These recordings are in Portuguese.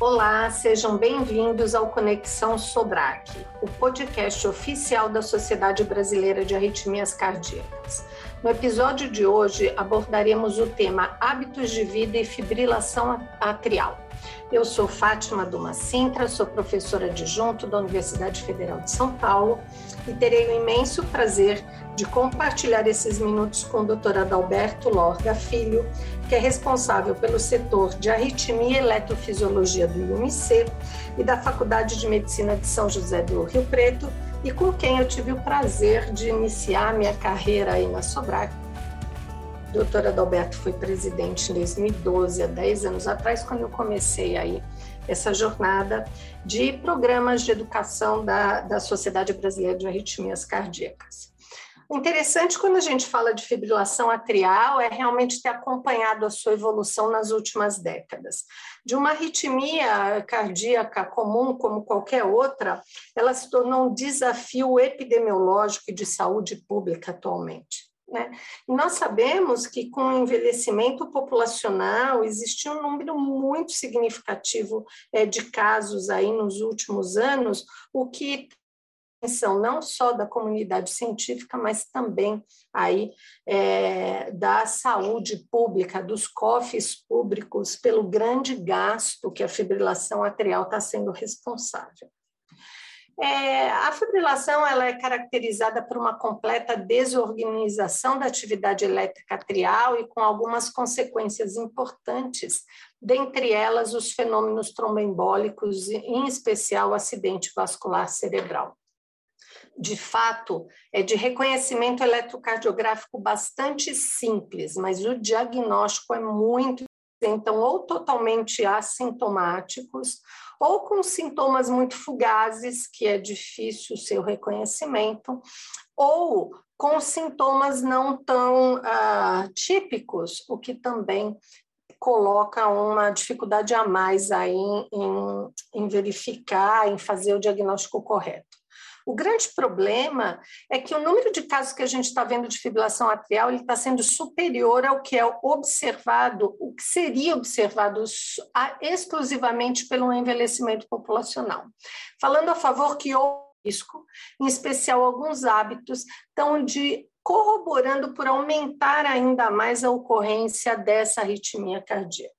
Olá, sejam bem-vindos ao Conexão Sobrac, o podcast oficial da Sociedade Brasileira de Arritmias Cardíacas. No episódio de hoje abordaremos o tema Hábitos de Vida e Fibrilação Atrial. Eu sou Fátima Duma Sintra, sou professora adjunto da Universidade Federal de São Paulo e terei o imenso prazer de compartilhar esses minutos com o Dr. Adalberto Lorga Filho, que é responsável pelo setor de arritmia e eletrofisiologia do IUMC e da Faculdade de Medicina de São José do Rio Preto, e com quem eu tive o prazer de iniciar minha carreira aí na Sobrac. O doutor Adalberto foi presidente em 2012, há 10 anos atrás, quando eu comecei aí essa jornada de programas de educação da, da Sociedade Brasileira de Arritmias Cardíacas. Interessante quando a gente fala de fibrilação atrial é realmente ter acompanhado a sua evolução nas últimas décadas. De uma arritmia cardíaca comum, como qualquer outra, ela se tornou um desafio epidemiológico e de saúde pública atualmente. Né? Nós sabemos que com o envelhecimento populacional existe um número muito significativo é, de casos aí nos últimos anos, o que atenção não só da comunidade científica, mas também aí é, da saúde pública, dos cofres públicos, pelo grande gasto que a fibrilação atrial está sendo responsável. É, a fibrilação ela é caracterizada por uma completa desorganização da atividade elétrica atrial e com algumas consequências importantes, dentre elas os fenômenos tromboembólicos, em especial o acidente vascular cerebral de fato, é de reconhecimento eletrocardiográfico bastante simples, mas o diagnóstico é muito então ou totalmente assintomáticos ou com sintomas muito fugazes, que é difícil o seu reconhecimento, ou com sintomas não tão uh, típicos, o que também coloca uma dificuldade a mais aí em, em, em verificar, em fazer o diagnóstico correto. O grande problema é que o número de casos que a gente está vendo de fibrilação atrial está sendo superior ao que é observado, o que seria observado exclusivamente pelo envelhecimento populacional. Falando a favor que houve risco, em especial alguns hábitos, estão de corroborando por aumentar ainda mais a ocorrência dessa arritmia cardíaca.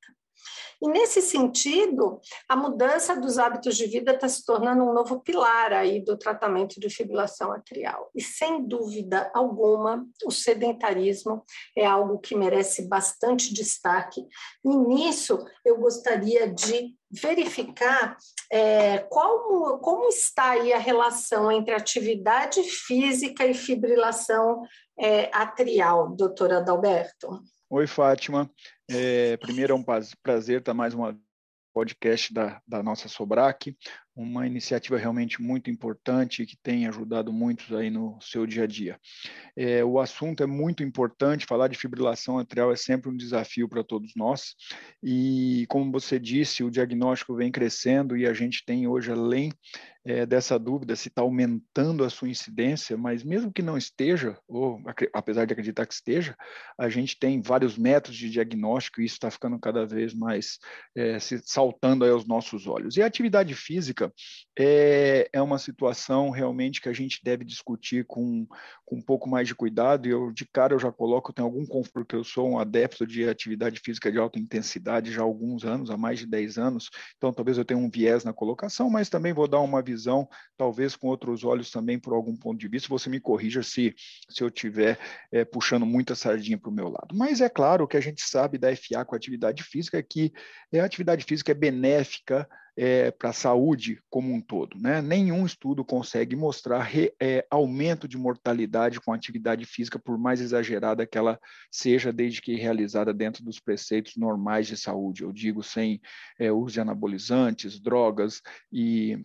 E nesse sentido, a mudança dos hábitos de vida está se tornando um novo pilar aí do tratamento de fibrilação atrial. E sem dúvida alguma, o sedentarismo é algo que merece bastante destaque. E nisso eu gostaria de verificar é, como, como está aí a relação entre atividade física e fibrilação é, atrial, doutora Adalberto. Oi, Fátima. É, primeiro é um prazer estar mais uma podcast da, da nossa Sobrac, uma iniciativa realmente muito importante que tem ajudado muitos aí no seu dia a dia. É, o assunto é muito importante, falar de fibrilação atrial é sempre um desafio para todos nós, e como você disse, o diagnóstico vem crescendo e a gente tem hoje, além é, dessa dúvida se está aumentando a sua incidência, mas mesmo que não esteja, ou apesar de acreditar que esteja, a gente tem vários métodos de diagnóstico e isso está ficando cada vez mais é, se, saltando aos nossos olhos. E a atividade física é, é uma situação realmente que a gente deve discutir com, com um pouco mais de cuidado, e eu de cara eu já coloco, eu tenho algum conforto, porque eu sou um adepto de atividade física de alta intensidade já há alguns anos, há mais de 10 anos, então talvez eu tenha um viés na colocação, mas também vou dar uma visão, talvez com outros olhos também por algum ponto de vista. Você me corrija se, se eu estiver é, puxando muita sardinha para o meu lado. Mas é claro que a gente sabe da FA com atividade física é que a atividade física é benéfica é, para a saúde como um todo. Né? Nenhum estudo consegue mostrar re, é, aumento de mortalidade com atividade física, por mais exagerada que ela seja, desde que realizada dentro dos preceitos normais de saúde. Eu digo sem é, uso de anabolizantes, drogas e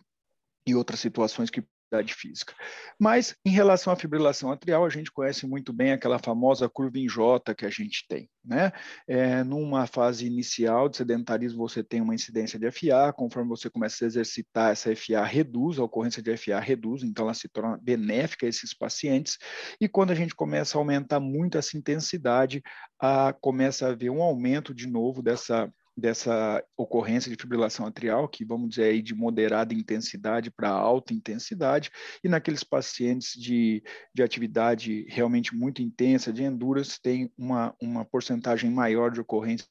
e outras situações que atividade física. Mas, em relação à fibrilação atrial, a gente conhece muito bem aquela famosa curva em J que a gente tem. Né? É, numa fase inicial de sedentarismo, você tem uma incidência de FA, conforme você começa a exercitar, essa FA reduz, a ocorrência de FA reduz, então ela se torna benéfica a esses pacientes, e quando a gente começa a aumentar muito essa intensidade, a, começa a haver um aumento de novo dessa dessa ocorrência de fibrilação atrial, que vamos dizer aí de moderada intensidade para alta intensidade, e naqueles pacientes de, de atividade realmente muito intensa, de endurance, tem uma, uma porcentagem maior de ocorrência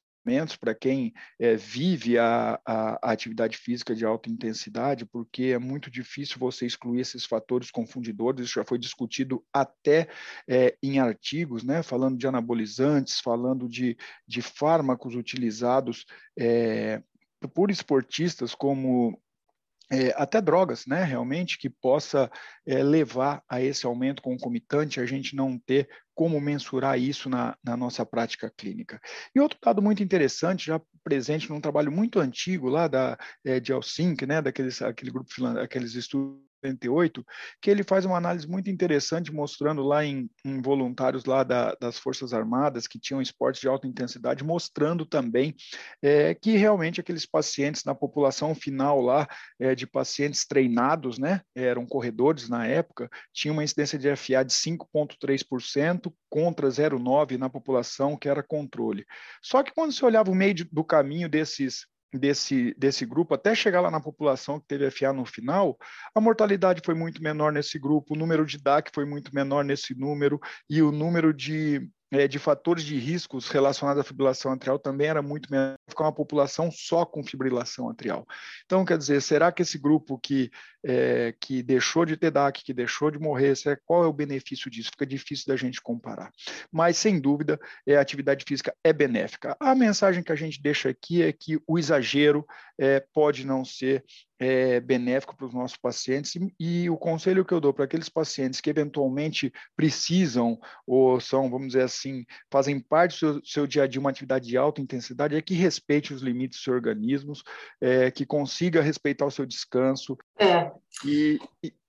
para quem é, vive a, a, a, atividade física de alta intensidade, porque é muito difícil você excluir esses fatores confundidores, isso já foi discutido até é, em artigos, né, falando de anabolizantes, falando de, de fármacos utilizados é, por esportistas como é, até drogas, né, realmente, que possa é, levar a esse aumento concomitante, a gente não ter como mensurar isso na, na, nossa prática clínica. E outro dado muito interessante, já presente num trabalho muito antigo lá da, é, de Helsinki, né, daqueles, aquele grupo, aqueles estudos 78, que ele faz uma análise muito interessante mostrando lá em, em voluntários lá da, das Forças Armadas que tinham esportes de alta intensidade, mostrando também é, que realmente aqueles pacientes na população final lá, é, de pacientes treinados, né, eram corredores na época, tinha uma incidência de FA de 5,3% contra 0,9% na população que era controle. Só que quando você olhava o meio do caminho desses desse, desse grupo, até chegar lá na população que teve FA no final, a mortalidade foi muito menor nesse grupo, o número de DAC foi muito menor nesse número, e o número de de fatores de riscos relacionados à fibrilação atrial também era muito menor, ficar uma população só com fibrilação atrial. Então, quer dizer, será que esse grupo que, é, que deixou de ter DAC, que deixou de morrer, qual é o benefício disso? Fica difícil da gente comparar. Mas, sem dúvida, é, a atividade física é benéfica. A mensagem que a gente deixa aqui é que o exagero é, pode não ser é, benéfico para os nossos pacientes e, e, o conselho que eu dou para aqueles pacientes que eventualmente precisam ou são, vamos dizer assim, fazem parte do seu, seu dia a dia uma atividade de alta intensidade é que respeite os limites dos seus organismos, é, que consiga respeitar o seu descanso. É. E,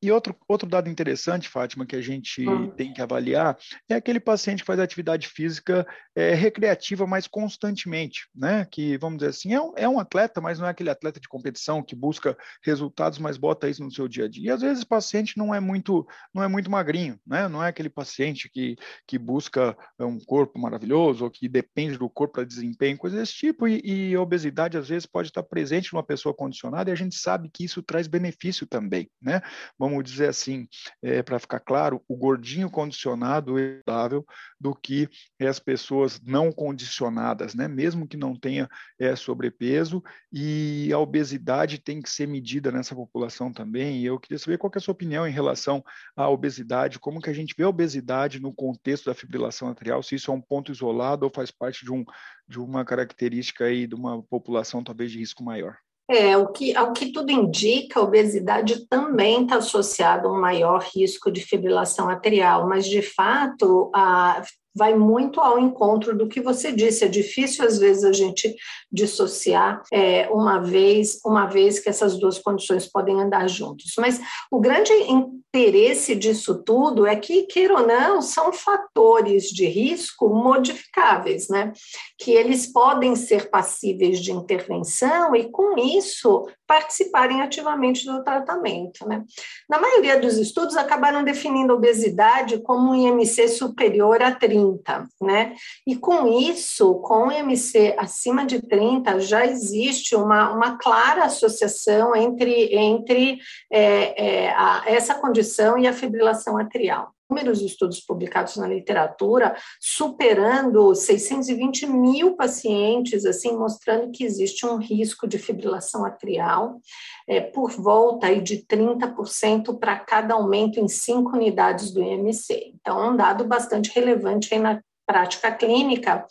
e, outro, outro dado interessante, Fátima, que a gente hum. tem que avaliar, é aquele paciente que faz atividade física é, recreativa mais constantemente, né? Que, vamos dizer assim, é um, é um atleta, mas não é aquele atleta de competição que busca resultados, mas bota isso no seu dia a dia. E às vezes o paciente não é muito, não é muito magrinho, né? Não é aquele paciente que, que busca um corpo maravilhoso ou que depende do corpo para desempenho, coisas desse tipo. E, e a obesidade, às vezes, pode estar presente numa pessoa condicionada e a gente sabe que isso traz benefício também, né? vamos dizer assim, é, para ficar claro, o gordinho condicionado é saudável do que as pessoas não condicionadas, né? mesmo que não tenha é, sobrepeso, e a obesidade tem que ser medida nessa população também. E eu queria saber qual é a sua opinião em relação à obesidade, como que a gente vê a obesidade no contexto da fibrilação atrial, se isso é um ponto isolado ou faz parte de, um, de uma característica aí de uma população talvez de risco maior. É, o que, ao que tudo indica, a obesidade também está associada a um maior risco de fibrilação atrial, mas de fato a, vai muito ao encontro do que você disse. É difícil às vezes a gente dissociar é, uma vez, uma vez que essas duas condições podem andar juntos. Mas o grande interesse disso tudo é que, queira ou não, são fatores de risco modificáveis, né? Que eles podem ser passíveis de intervenção e, com isso, participarem ativamente do tratamento, né? Na maioria dos estudos, acabaram definindo a obesidade como um IMC superior a 30, né? E com isso, com o IMC acima de 30, já existe uma, uma clara associação entre, entre é, é, a, essa condição e a fibrilação atrial. Números de estudos publicados na literatura superando 620 mil pacientes, assim, mostrando que existe um risco de fibrilação atrial é, por volta aí de 30% para cada aumento em 5 unidades do IMC. Então, é um dado bastante relevante aí na prática clínica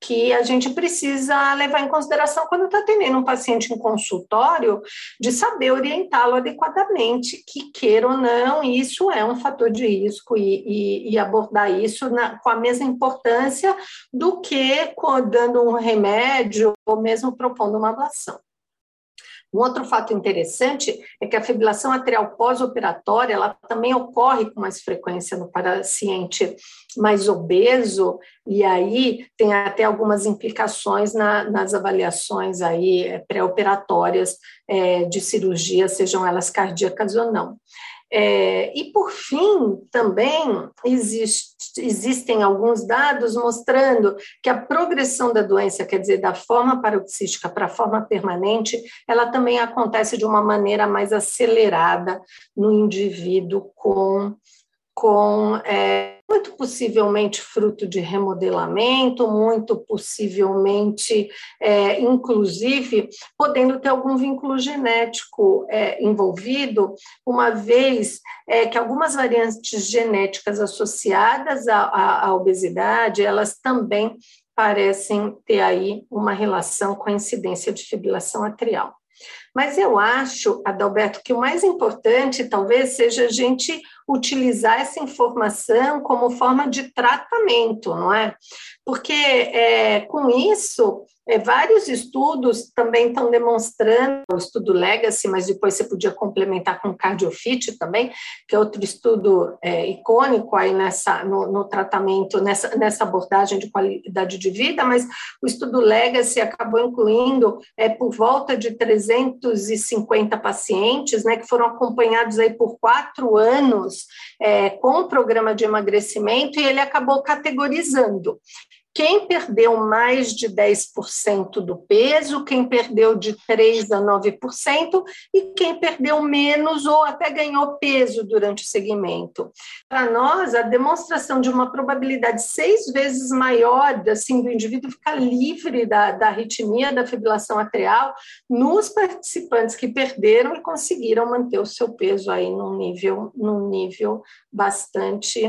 que a gente precisa levar em consideração quando está atendendo um paciente em consultório, de saber orientá-lo adequadamente, que queira ou não, isso é um fator de risco e, e, e abordar isso na, com a mesma importância do que dando um remédio ou mesmo propondo uma ablação. Um outro fato interessante é que a fibrilação atrial pós-operatória ela também ocorre com mais frequência no paciente mais obeso e aí tem até algumas implicações na, nas avaliações aí é, pré-operatórias é, de cirurgia, sejam elas cardíacas ou não. É, e, por fim, também existe, existem alguns dados mostrando que a progressão da doença, quer dizer, da forma paroxística para a forma permanente, ela também acontece de uma maneira mais acelerada no indivíduo com com é, muito possivelmente fruto de remodelamento, muito possivelmente, é, inclusive, podendo ter algum vínculo genético é, envolvido, uma vez é, que algumas variantes genéticas associadas à, à, à obesidade, elas também parecem ter aí uma relação com a incidência de fibrilação atrial. Mas eu acho, Adalberto, que o mais importante talvez seja a gente utilizar essa informação como forma de tratamento, não é? Porque é, com isso, vários estudos também estão demonstrando, o estudo Legacy, mas depois você podia complementar com CardioFit também, que é outro estudo é, icônico aí nessa, no, no, tratamento, nessa, nessa abordagem de qualidade de vida, mas o estudo Legacy acabou incluindo é, por volta de 350 pacientes, né, que foram acompanhados aí por quatro anos é, com o programa de emagrecimento e ele acabou categorizando quem perdeu mais de 10% do peso, quem perdeu de 3% a 9% e quem perdeu menos ou até ganhou peso durante o segmento. Para nós, a demonstração de uma probabilidade seis vezes maior assim, do indivíduo ficar livre da, da arritmia, da fibrilação atrial, nos participantes que perderam e conseguiram manter o seu peso aí num nível, num nível bastante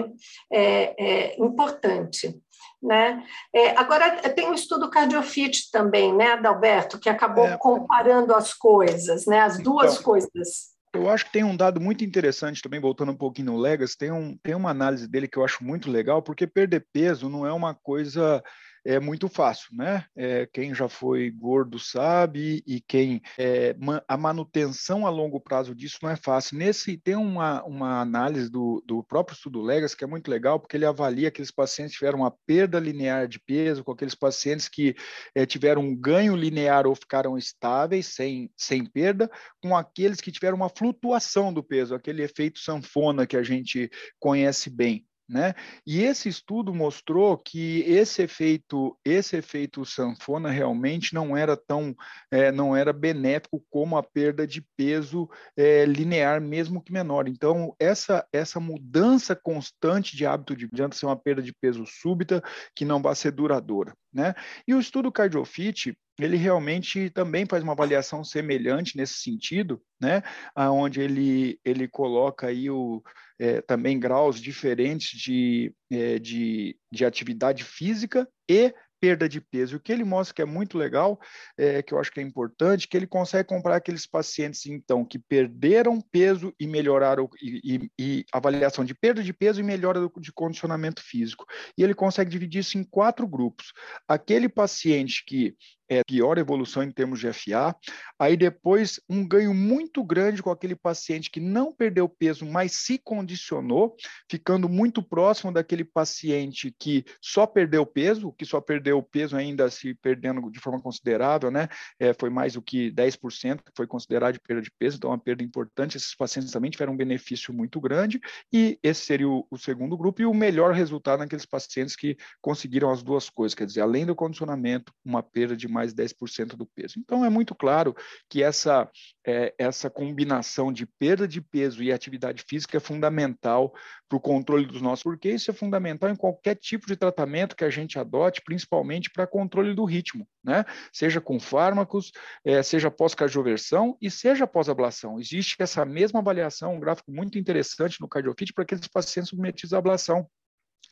é, é, importante. Né? É, agora, tem um estudo CardioFit também, né, Adalberto, que acabou é, comparando as coisas, né, as duas então, coisas. Eu acho que tem um dado muito interessante também, voltando um pouquinho no Legacy, tem, um, tem uma análise dele que eu acho muito legal, porque perder peso não é uma coisa é muito fácil, né? É, quem já foi gordo sabe e quem é, a manutenção a longo prazo disso não é fácil. Nesse tem uma, uma análise do, do próprio estudo Legas que é muito legal porque ele avalia aqueles pacientes que tiveram uma perda linear de peso com aqueles pacientes que é, tiveram um ganho linear ou ficaram estáveis sem, sem perda, com aqueles que tiveram uma flutuação do peso, aquele efeito sanfona que a gente conhece bem. Né? E esse estudo mostrou que esse efeito, esse efeito sanfona realmente não era tão, é, não era benéfico como a perda de peso é, linear, mesmo que menor. Então, essa, essa mudança constante de hábito de adianta ser uma perda de peso súbita que não vai ser duradoura. Né? E o estudo CardioFit, ele realmente também faz uma avaliação semelhante nesse sentido, né? Onde ele, ele coloca aí o, é, também graus diferentes de, é, de, de atividade física e perda de peso. O que ele mostra que é muito legal, é, que eu acho que é importante, que ele consegue comparar aqueles pacientes, então, que perderam peso e melhoraram, e, e, e avaliação de perda de peso e melhora de condicionamento físico. E ele consegue dividir isso em quatro grupos. Aquele paciente que é, pior evolução em termos de FA. Aí depois um ganho muito grande com aquele paciente que não perdeu peso, mas se condicionou, ficando muito próximo daquele paciente que só perdeu peso, que só perdeu peso ainda se perdendo de forma considerável, né? É, foi mais do que 10% que foi considerado de perda de peso, então uma perda importante. Esses pacientes também tiveram um benefício muito grande e esse seria o, o segundo grupo e o melhor resultado naqueles pacientes que conseguiram as duas coisas, quer dizer, além do condicionamento, uma perda de mais mais 10% do peso. Então, é muito claro que essa, é, essa combinação de perda de peso e atividade física é fundamental para o controle dos nossos, porque isso é fundamental em qualquer tipo de tratamento que a gente adote, principalmente para controle do ritmo, né? Seja com fármacos, é, seja pós-cardioversão e seja pós-ablação. Existe essa mesma avaliação, um gráfico muito interessante no CardioFit para aqueles pacientes submetidos à ablação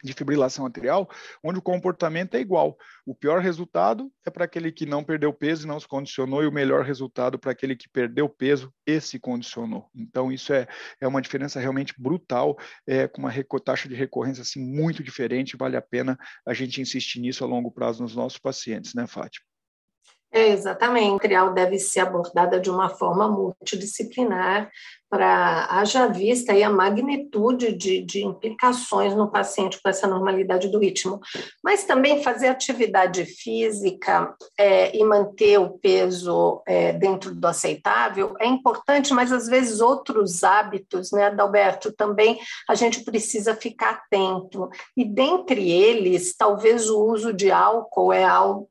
de fibrilação atrial, onde o comportamento é igual. O pior resultado é para aquele que não perdeu peso e não se condicionou, e o melhor resultado para aquele que perdeu peso e se condicionou. Então, isso é, é uma diferença realmente brutal, é, com uma taxa de recorrência assim, muito diferente, vale a pena a gente insistir nisso a longo prazo nos nossos pacientes, né, Fátima? É, exatamente. A material deve ser abordada de uma forma multidisciplinar para haja vista aí a magnitude de, de, implicações no paciente com essa normalidade do ritmo. Mas também fazer atividade física é, e manter o peso é, dentro do aceitável é importante, mas às vezes outros hábitos, né, Adalberto, também a gente precisa ficar atento. E dentre eles, talvez o uso de álcool é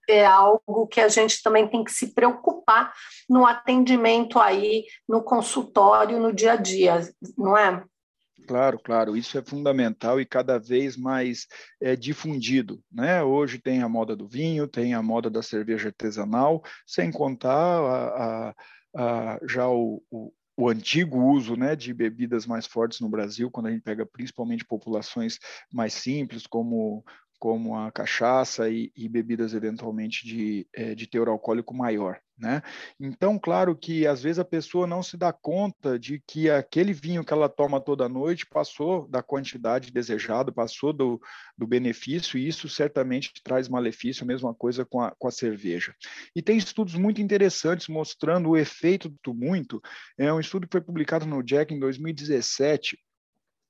é algo que a gente também tem que se preocupar no atendimento aí, no consultório, no no dia a dia, não é? Claro, claro, isso é fundamental e cada vez mais é, difundido. Né? Hoje tem a moda do vinho, tem a moda da cerveja artesanal, sem contar a, a, a, já o, o, o, antigo uso né, de bebidas mais fortes no Brasil, quando a gente pega principalmente populações mais simples, como como a cachaça e, e bebidas eventualmente de, é, de teor alcoólico maior. Né? Então, claro que às vezes a pessoa não se dá conta de que aquele vinho que ela toma toda noite passou da quantidade desejada, passou do, do benefício, e isso certamente traz malefício, mesma coisa com a, com a cerveja. E tem estudos muito interessantes mostrando o efeito do muito. É um estudo que foi publicado no Jack em 2017,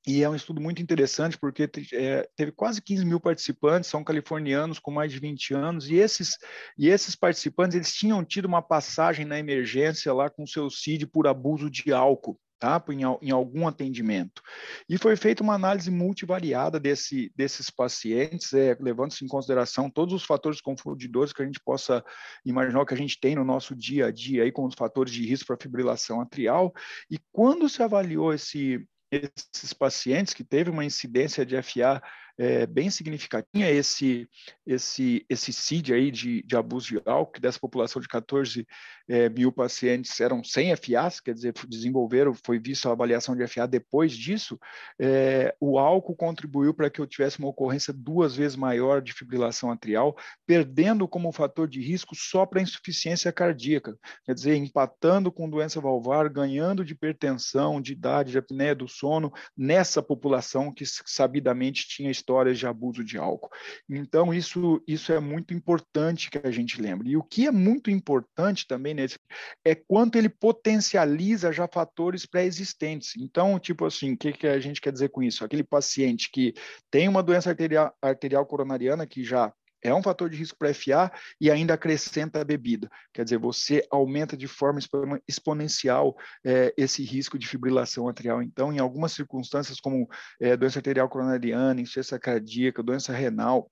e é um estudo muito interessante porque é, teve quase 15 mil participantes, são californianos com mais de 20 anos, e esses, e esses participantes eles tinham tido uma passagem na emergência lá com seu CID por abuso de álcool. Tá, em, em algum atendimento. E foi feita uma análise multivariada desse, desses pacientes, é, levando-se em consideração todos os fatores confundidores que a gente possa imaginar que a gente tem no nosso dia a dia, aí, como os fatores de risco para fibrilação atrial. E quando se avaliou esse, esses pacientes que teve uma incidência de FA é, bem significativa, esse, esse, esse CID aí de, de abuso de álcool, que dessa população de 14 é, mil pacientes eram sem FAs, quer dizer, desenvolveram, foi visto a avaliação de FA depois disso, é, o álcool contribuiu para que eu tivesse uma ocorrência duas vezes maior de fibrilação atrial, perdendo como fator de risco só para insuficiência cardíaca, quer dizer, empatando com doença valvar, ganhando de hipertensão, de idade, de apneia do sono, nessa população que sabidamente tinha histórias de abuso de álcool. Então, isso, isso é muito importante que a gente lembre. E o que é muito importante também nesse é quanto ele potencializa já fatores pré-existentes. Então, tipo assim, o que, que a gente quer dizer com isso? Aquele paciente que tem uma doença arterial, arterial coronariana que já é um fator de risco para FA e ainda acrescenta a bebida. Quer dizer, você aumenta de forma exponencial é, esse risco de fibrilação atrial. Então, em algumas circunstâncias, como é, doença arterial coronariana, insuficiência cardíaca, doença renal,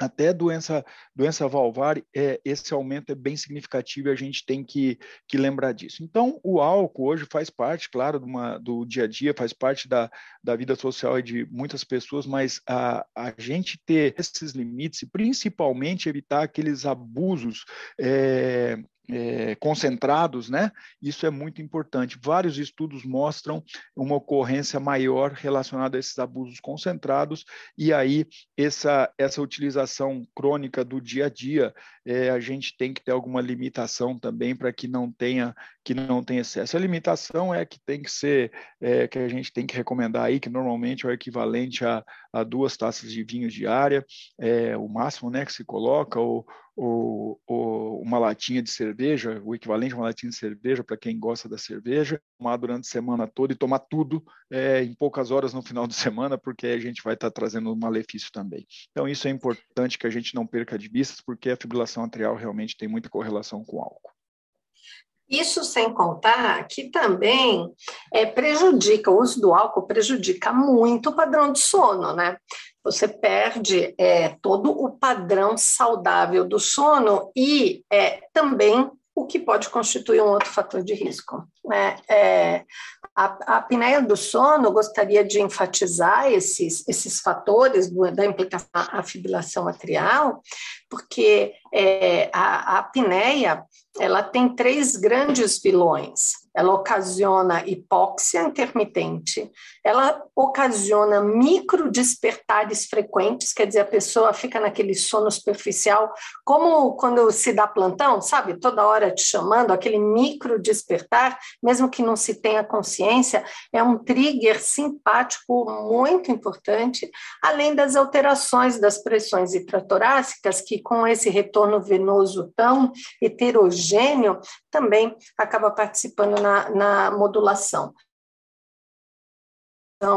até doença, doença valvar, é, esse aumento é bem significativo e a gente tem que, que lembrar disso. Então, o álcool hoje faz parte, claro, uma, do dia a dia, faz parte da, da vida social de muitas pessoas, mas a, a gente ter esses limites e principalmente evitar aqueles abusos é, é, concentrados, né? Isso é muito importante. Vários estudos mostram uma ocorrência maior relacionada a esses abusos concentrados, e aí essa, essa utilização crônica do dia a dia, é, a gente tem que ter alguma limitação também para que não tenha que não tenha excesso. A limitação é que tem que ser, é, que a gente tem que recomendar aí, que normalmente é o equivalente a, a duas taças de vinho diária, é, o máximo né, que se coloca, ou, ou, ou, uma latinha de cerveja, o equivalente a uma latinha de cerveja para quem gosta da cerveja, tomar durante a semana toda e tomar tudo é, em poucas horas no final de semana, porque a gente vai estar tá trazendo um malefício também. Então, isso é importante que a gente não perca de vista, porque a fibrilação atrial realmente tem muita correlação com álcool. Isso sem contar que também é, prejudica, o uso do álcool prejudica muito o padrão de sono, né? Você perde é, todo o padrão saudável do sono e é, também o que pode constituir um outro fator de risco. Né? É, a, a apneia do sono gostaria de enfatizar esses, esses fatores do, da implicação à fibrilação atrial, porque é, a, a apneia ela tem três grandes vilões ela ocasiona hipóxia intermitente, ela ocasiona micro despertares frequentes, quer dizer, a pessoa fica naquele sono superficial, como quando se dá plantão, sabe? Toda hora te chamando, aquele micro despertar, mesmo que não se tenha consciência, é um trigger simpático muito importante, além das alterações das pressões intratorácicas, que com esse retorno venoso tão heterogêneo, também acaba participando na, na modulação.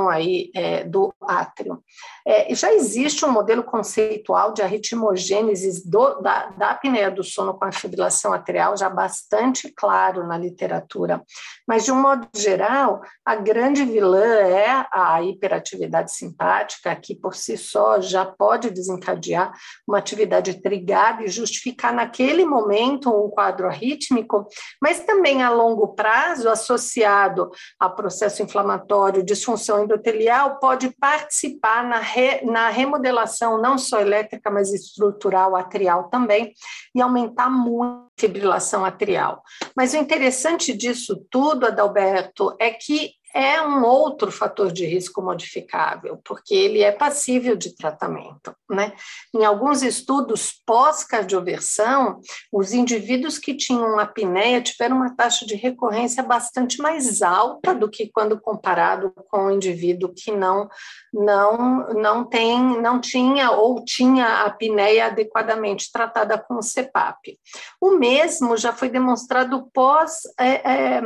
Aí é, do átrio. É, já existe um modelo conceitual de arritmogênese do, da, da apneia do sono com a fibrilação atrial já bastante claro na literatura, mas de um modo geral, a grande vilã é a hiperatividade simpática, que por si só já pode desencadear uma atividade trigada e justificar naquele momento um quadro arrítmico, mas também a longo prazo, associado a processo inflamatório, disfunção endotelial, pode participar na, re, na remodelação não só elétrica, mas estrutural atrial também, e aumentar muito a fibrilação atrial. Mas o interessante disso tudo, Adalberto, é que é um outro fator de risco modificável, porque ele é passível de tratamento. Né? Em alguns estudos pós-cardioversão, os indivíduos que tinham apneia tiveram uma taxa de recorrência bastante mais alta do que quando comparado com o indivíduo que não não não tem não tinha ou tinha a apneia adequadamente tratada com o CPAP. O mesmo já foi demonstrado pós é, é,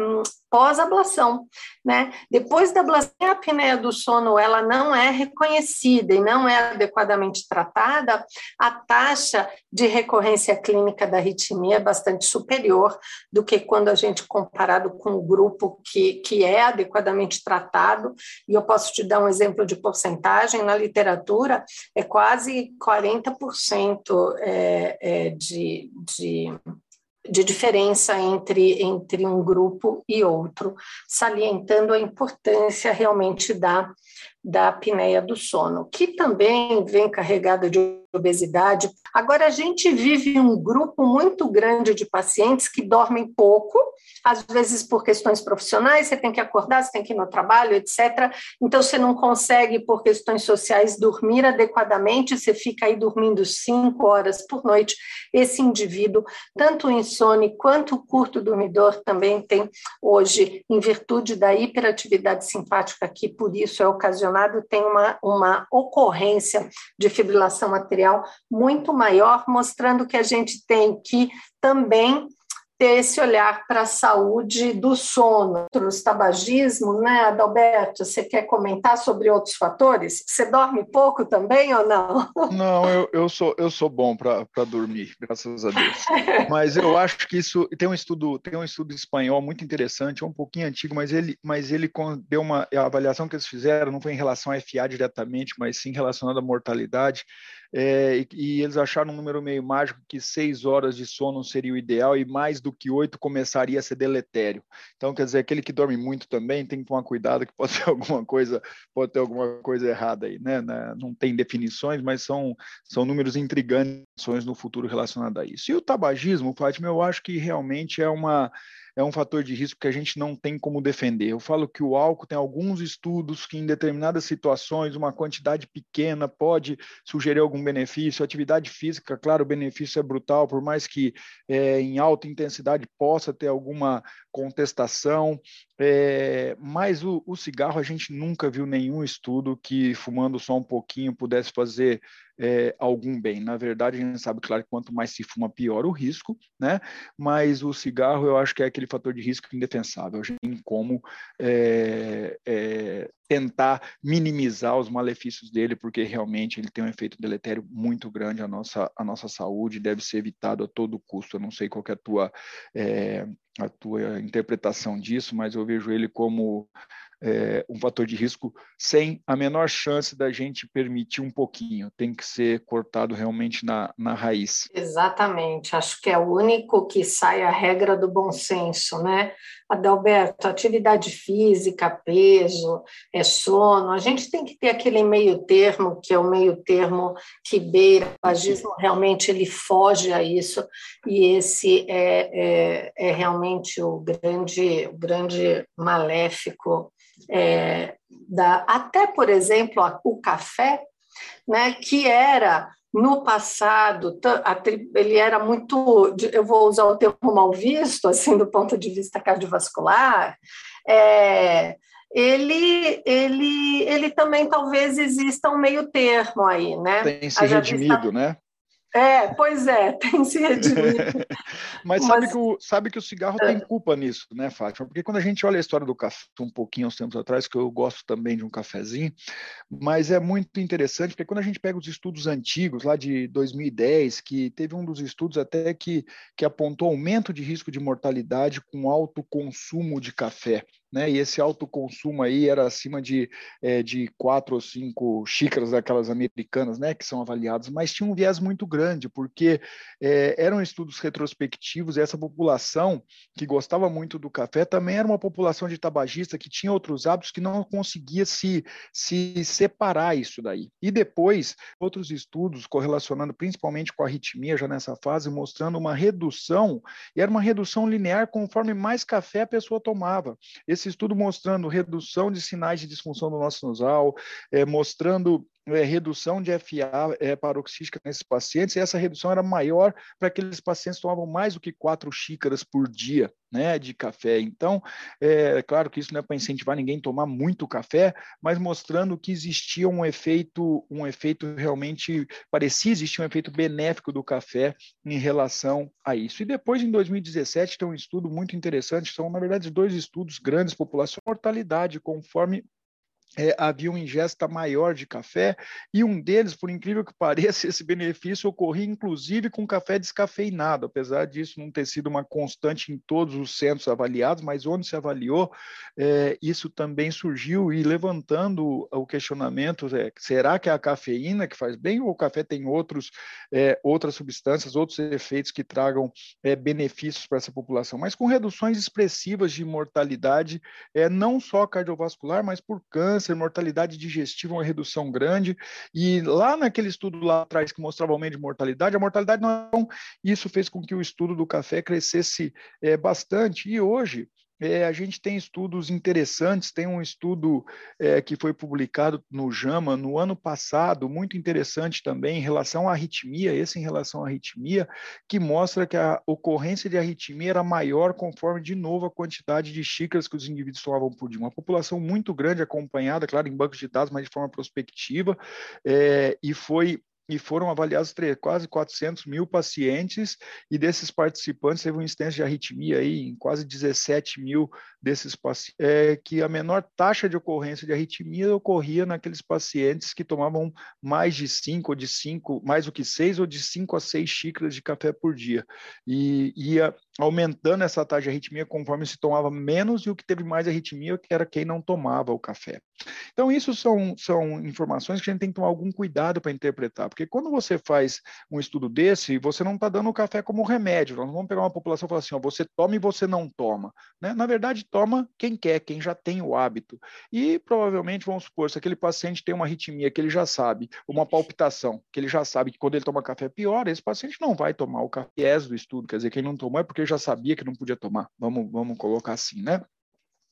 pós-ablação, né? Depois da ablação, a apneia do sono ela não é reconhecida e não é adequadamente tratada, a taxa de recorrência clínica da arritmia é bastante superior do que quando a gente comparado com o grupo que, que é adequadamente tratado, e eu posso te dar um exemplo de porcentagem, na literatura é quase 40% é, é, de, de de diferença entre, entre um grupo e outro, salientando a importância realmente da, da apneia do sono, que também vem carregada de obesidade. Agora, a gente vive um grupo muito grande de pacientes que dormem pouco, às vezes por questões profissionais, você tem que acordar, você tem que ir no trabalho, etc. Então, você não consegue, por questões sociais, dormir adequadamente, você fica aí dormindo cinco horas por noite. Esse indivíduo, tanto o insone quanto o curto dormidor, também tem hoje, em virtude da hiperatividade simpática, que por isso é ocasionado, tem uma, uma ocorrência de fibrilação arterial muito maior, mostrando que a gente tem que também ter esse olhar para a saúde do sono, os tabagismo, né, Adalberto? Você quer comentar sobre outros fatores? Você dorme pouco também ou não? Não, eu, eu sou eu sou bom para dormir, graças a Deus. Mas eu acho que isso tem um estudo tem um estudo espanhol muito interessante, é um pouquinho antigo, mas ele mas ele deu uma a avaliação que eles fizeram não foi em relação a FA diretamente, mas sim relacionada à mortalidade é, e, e, eles acharam um número meio mágico que seis horas de sono seria o ideal e mais do que oito começaria a ser deletério. Então, quer dizer, aquele que dorme muito também tem que tomar cuidado que pode ter alguma coisa, pode ter alguma coisa errada aí, né? Não tem definições, mas são, são números intrigantes no futuro relacionado a isso. E o tabagismo, Fátima, eu acho que realmente é uma é um fator de risco que a gente não tem como defender. Eu falo que o álcool tem alguns estudos que, em determinadas situações, uma quantidade pequena pode sugerir algum benefício. atividade física, claro, o benefício é brutal, por mais que é, em alta intensidade possa ter alguma contestação. É, mas o, o cigarro, a gente nunca viu nenhum estudo que fumando só um pouquinho pudesse fazer é, algum bem. Na verdade, a gente sabe, claro, que quanto mais se fuma, pior o risco, né? Mas o cigarro, eu acho que é aquele fator de risco indefensável. A gente tem como é, é, tentar minimizar os malefícios dele, porque realmente ele tem um efeito deletério muito grande à nossa, à nossa saúde, deve ser evitado a todo custo. Eu não sei qual é a tua, é, a tua interpretação disso, mas eu vejo ele como é, um fator de risco sem a menor chance da gente permitir um pouquinho. Tem que ser cortado realmente na, na raiz. Exatamente. Acho que é o único que sai a regra do bom senso, né? Adalberto, atividade física, peso, é sono. A gente tem que ter aquele meio termo, que é o meio termo que beira. O agismo realmente ele foge a isso, e esse é, é, é realmente o grande, o grande maléfico é, da, até, por exemplo, o café, né, que era no passado, ele era muito, eu vou usar o termo mal visto, assim, do ponto de vista cardiovascular, é, ele, ele, ele também talvez exista um meio termo aí, né? Tem se redimido, vista, né? É, pois é, tem se redimido. Mas, sabe, Mas... Que o, sabe que o cigarro é. tem culpa nisso, né, Fátima? Porque quando a gente olha a história do café um pouquinho uns tempos atrás, que eu gosto também de um cafezinho, mas é muito interessante, porque quando a gente pega os estudos antigos, lá de 2010, que teve um dos estudos até que, que apontou aumento de risco de mortalidade com alto consumo de café né? E esse alto consumo aí era acima de, é, de quatro ou cinco xícaras daquelas americanas, né? Que são avaliadas, mas tinha um viés muito grande, porque é, eram estudos retrospectivos e essa população que gostava muito do café também era uma população de tabagista que tinha outros hábitos que não conseguia se, se separar isso daí. E depois, outros estudos correlacionando principalmente com a arritmia, já nessa fase, mostrando uma redução, e era uma redução linear conforme mais café a pessoa tomava. Esse esse estudo mostrando redução de sinais de disfunção do nosso nasal, é, mostrando é, redução de FA é, paroxística nesses pacientes, e essa redução era maior para aqueles pacientes que tomavam mais do que quatro xícaras por dia né, de café. Então, é claro que isso não é para incentivar ninguém a tomar muito café, mas mostrando que existia um efeito, um efeito realmente, parecia existir um efeito benéfico do café em relação a isso. E depois, em 2017, tem um estudo muito interessante, são, na verdade, dois estudos grandes, população mortalidade, conforme é, havia uma ingesta maior de café, e um deles, por incrível que pareça, esse benefício ocorria inclusive com café descafeinado, apesar disso não ter sido uma constante em todos os centros avaliados, mas onde se avaliou, é, isso também surgiu, e levantando o questionamento, é, será que é a cafeína que faz bem, ou o café tem outros, é, outras substâncias, outros efeitos que tragam é, benefícios para essa população, mas com reduções expressivas de mortalidade, é, não só cardiovascular, mas por câncer, câncer, mortalidade digestiva, uma redução grande. E lá naquele estudo lá atrás que mostrava aumento de mortalidade, a mortalidade não. Isso fez com que o estudo do café crescesse é, bastante. E hoje, é, a gente tem estudos interessantes, tem um estudo é, que foi publicado no JAMA no ano passado, muito interessante também, em relação à arritmia, esse em relação à arritmia, que mostra que a ocorrência de arritmia era maior conforme, de novo, a quantidade de xícaras que os indivíduos tomavam por dia. Uma população muito grande, acompanhada, claro, em bancos de dados, mas de forma prospectiva, é, e foi e foram avaliados quase 400 mil pacientes, e desses participantes teve uma incidência de arritmia aí em quase 17 mil desses pacientes, é, que a menor taxa de ocorrência de arritmia ocorria naqueles pacientes que tomavam mais de 5 ou de 5, mais do que 6 ou de 5 a 6 xícaras de café por dia. E ia aumentando essa taxa de arritmia conforme se tomava menos, e o que teve mais arritmia que era quem não tomava o café. Então, isso são, são informações que a gente tem que tomar algum cuidado para interpretar, porque quando você faz um estudo desse, você não está dando o café como remédio. Nós vamos pegar uma população e falar assim: ó, você toma e você não toma. Né? Na verdade, toma quem quer, quem já tem o hábito. E provavelmente, vamos supor, se aquele paciente tem uma arritmia que ele já sabe, uma palpitação, que ele já sabe que quando ele toma café pior, esse paciente não vai tomar o café do estudo. Quer dizer, quem não tomou é porque já sabia que não podia tomar. Vamos, vamos colocar assim, né?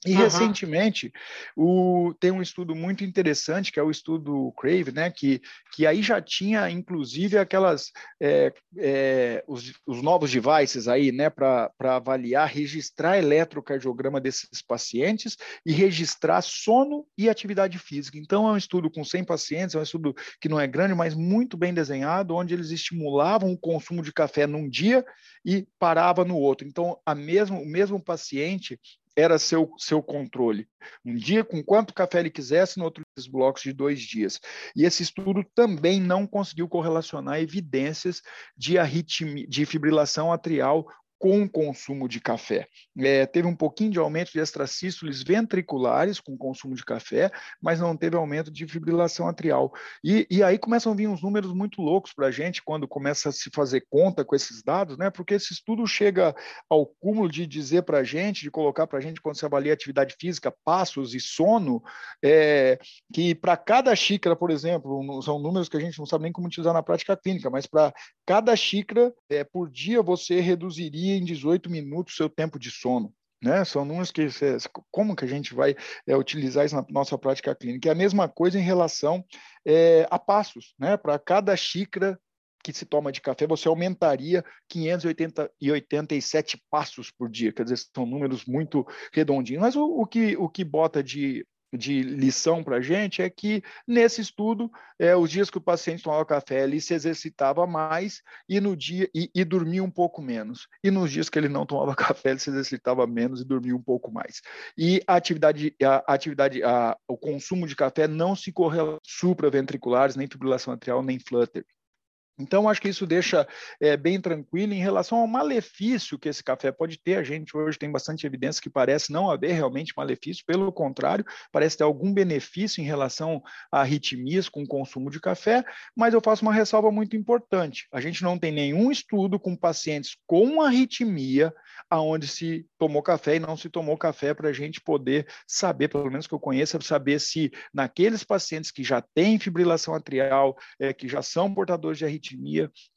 E uhum. recentemente o, tem um estudo muito interessante, que é o estudo Crave, né, que, que aí já tinha, inclusive, aquelas é, é, os, os, novos devices aí, né, para avaliar, registrar eletrocardiograma desses pacientes e registrar sono e atividade física. Então, é um estudo com 100 pacientes, é um estudo que não é grande, mas muito bem desenhado, onde eles estimulavam o consumo de café num dia e parava no outro. Então, a mesmo, o mesmo paciente era seu, seu controle. Um dia com quanto café ele quisesse, no outro blocos de dois dias. E esse estudo também não conseguiu correlacionar evidências de arritmia, de fibrilação atrial com o consumo de café. É, teve um pouquinho de aumento de extracístoles ventriculares com o consumo de café, mas não teve aumento de fibrilação atrial. E, e aí começam a vir uns números muito loucos para a gente quando começa a se fazer conta com esses dados, né? Porque esse estudo chega ao cúmulo de dizer para a gente, de colocar para a gente, quando se avalia atividade física, passos e sono, é, que para cada xícara, por exemplo, são números que a gente não sabe nem como utilizar na prática clínica, mas para cada xícara é, por dia você reduziria em 18 minutos seu tempo de sono. Né? São números que como que a gente vai é, utilizar isso na nossa prática clínica? É a mesma coisa em relação é, a passos, né? Para cada xícara que se toma de café, você aumentaria 587 passos por dia, quer dizer, são números muito redondinhos. Mas o, o que, o que bota de, de lição para a gente é que, nesse estudo, é, os dias que o paciente tomava café, ele se exercitava mais e no dia e, e, dormia um pouco menos. E nos dias que ele não tomava café, ele se exercitava menos e dormia um pouco mais. E a atividade, a, atividade a, o consumo de café não se correla supraventriculares, nem fibrilação atrial, nem flutter. Então, acho que isso deixa é, bem tranquilo em relação ao malefício que esse café pode ter. A gente hoje tem bastante evidência que parece não haver realmente malefício, pelo contrário, parece ter algum benefício em relação a arritmias com o consumo de café, mas eu faço uma ressalva muito importante. A gente não tem nenhum estudo com pacientes com arritmia aonde se tomou café e não se tomou café para a gente poder saber, pelo menos que eu conheça, saber se naqueles pacientes que já têm fibrilação atrial, é, que já são portadores de arritmia,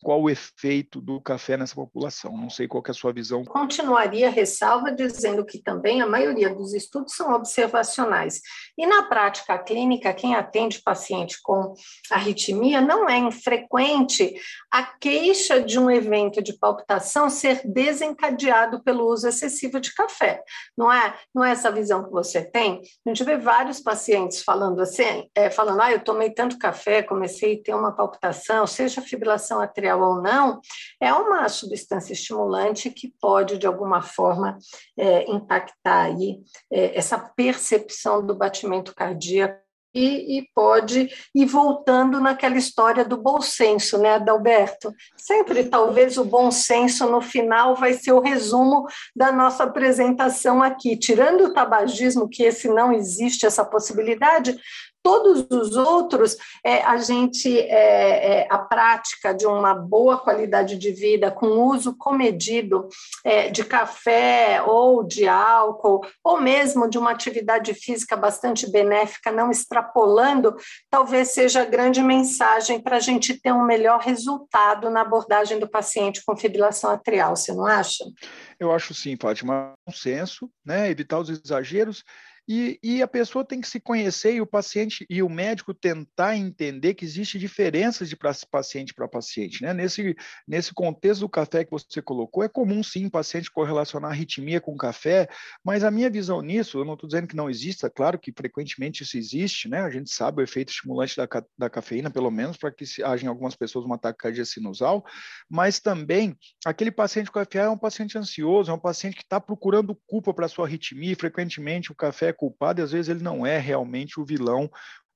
qual o efeito do café nessa população. Não sei qual é a sua visão. Continuaria a ressalva dizendo que também a maioria dos estudos são observacionais. E na prática clínica, quem atende paciente com arritmia não é infrequente a queixa de um evento de palpitação ser desencadeado pelo uso excessivo de café. Não é, não é essa visão que você tem? A gente vê vários pacientes falando assim, é, falando, ah, eu tomei tanto café, comecei a ter uma palpitação, seja fibrilação atrial ou não, é uma substância estimulante que pode, de alguma forma, é, impactar aí é, essa percepção do batimento cardíaco e, e, pode ir voltando naquela história do bom senso, né, Adalberto? Sempre, talvez, o bom senso no final vai ser o resumo da nossa apresentação aqui. Tirando o tabagismo, que esse não existe, essa possibilidade, Todos os outros, é, a gente, é, é, a prática de uma boa qualidade de vida, com uso comedido é, de café ou de álcool, ou mesmo de uma atividade física bastante benéfica, não extrapolando, talvez seja a grande mensagem para a gente ter um melhor resultado na abordagem do paciente com fibrilação atrial, você não acha? Eu acho sim, Fátima. Um senso, né? evitar os exageros e, e, a pessoa tem que se conhecer e o paciente e o médico tentar entender que existe diferenças de paciente para paciente. Né? Nesse, nesse contexto do café que você colocou, é comum sim paciente correlacionar arritmia com café, mas a minha visão nisso, eu não estou dizendo que não exista, claro que frequentemente isso existe, né? a gente sabe o efeito estimulante da, da cafeína, pelo menos para que haja em algumas pessoas uma taquicardia sinusal, mas também aquele paciente com café é um paciente ansioso, é um paciente que está procurando culpa para sua arritmia, e frequentemente o café culpado e às vezes ele não é realmente o vilão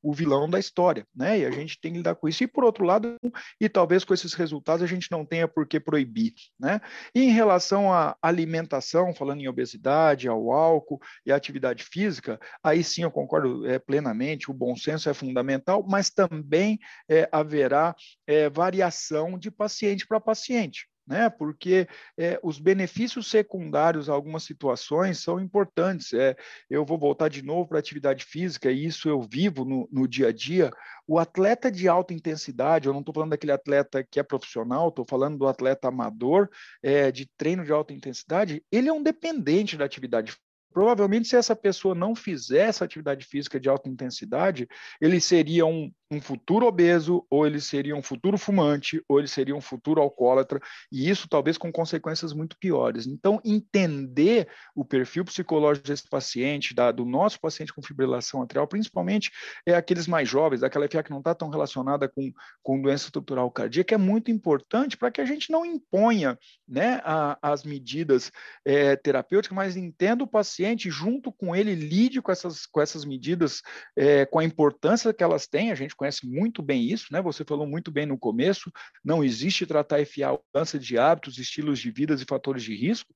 o vilão da história, né? E a gente tem que lidar com isso. E por outro lado, e talvez com esses resultados a gente não tenha por que proibir, né? E em relação à alimentação, falando em obesidade, ao álcool e à atividade física, aí sim eu concordo é, plenamente, o bom senso é fundamental, mas também é, haverá é, variação de paciente para paciente né? Porque é, os benefícios secundários a algumas situações são importantes. É, eu vou voltar de novo para a atividade física, e isso eu vivo no, no dia a dia. O atleta de alta intensidade, eu não estou falando daquele atleta que é profissional, estou falando do atleta amador, é, de treino de alta intensidade, ele é um dependente da atividade Provavelmente, se essa pessoa não fizer essa atividade física de alta intensidade, ele seria um, um futuro obeso, ou ele seria um futuro fumante, ou ele seria um futuro alcoólatra, e isso talvez com consequências muito piores. Então, entender o perfil psicológico desse paciente, da, do nosso paciente com fibrilação atrial, principalmente é aqueles mais jovens, aquela FA que não está tão relacionada com, com doença estrutural cardíaca, é muito importante para que a gente não imponha né, a, as medidas é, terapêuticas, mas entenda o paciente paciente, junto com ele, lide com essas, com essas medidas, é, com a importância que elas têm. A gente conhece muito bem isso, né? Você falou muito bem no começo. Não existe tratar FA mudança de hábitos, estilos de vida e fatores de risco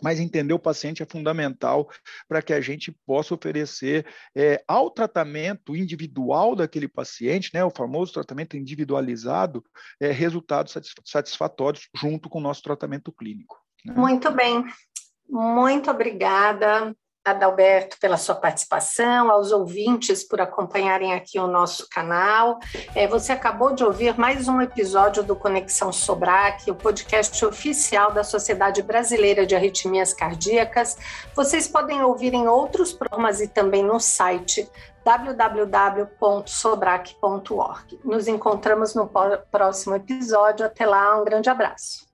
mas entender o paciente é fundamental para que a gente possa oferecer é, ao tratamento individual daquele paciente, né, o famoso tratamento individualizado, é, resultados satisfatórios junto com o nosso tratamento clínico. Né? Muito bem. Muito obrigada, Adalberto, pela sua participação, aos ouvintes por acompanharem aqui o nosso canal. É, você acabou de ouvir mais um episódio do Conexão Sobrac, o podcast oficial da Sociedade Brasileira de Arritmias Cardíacas. Vocês podem ouvir em outros programas e também no site www.sobrac.org. Nos encontramos no próximo episódio. Até lá, um grande abraço.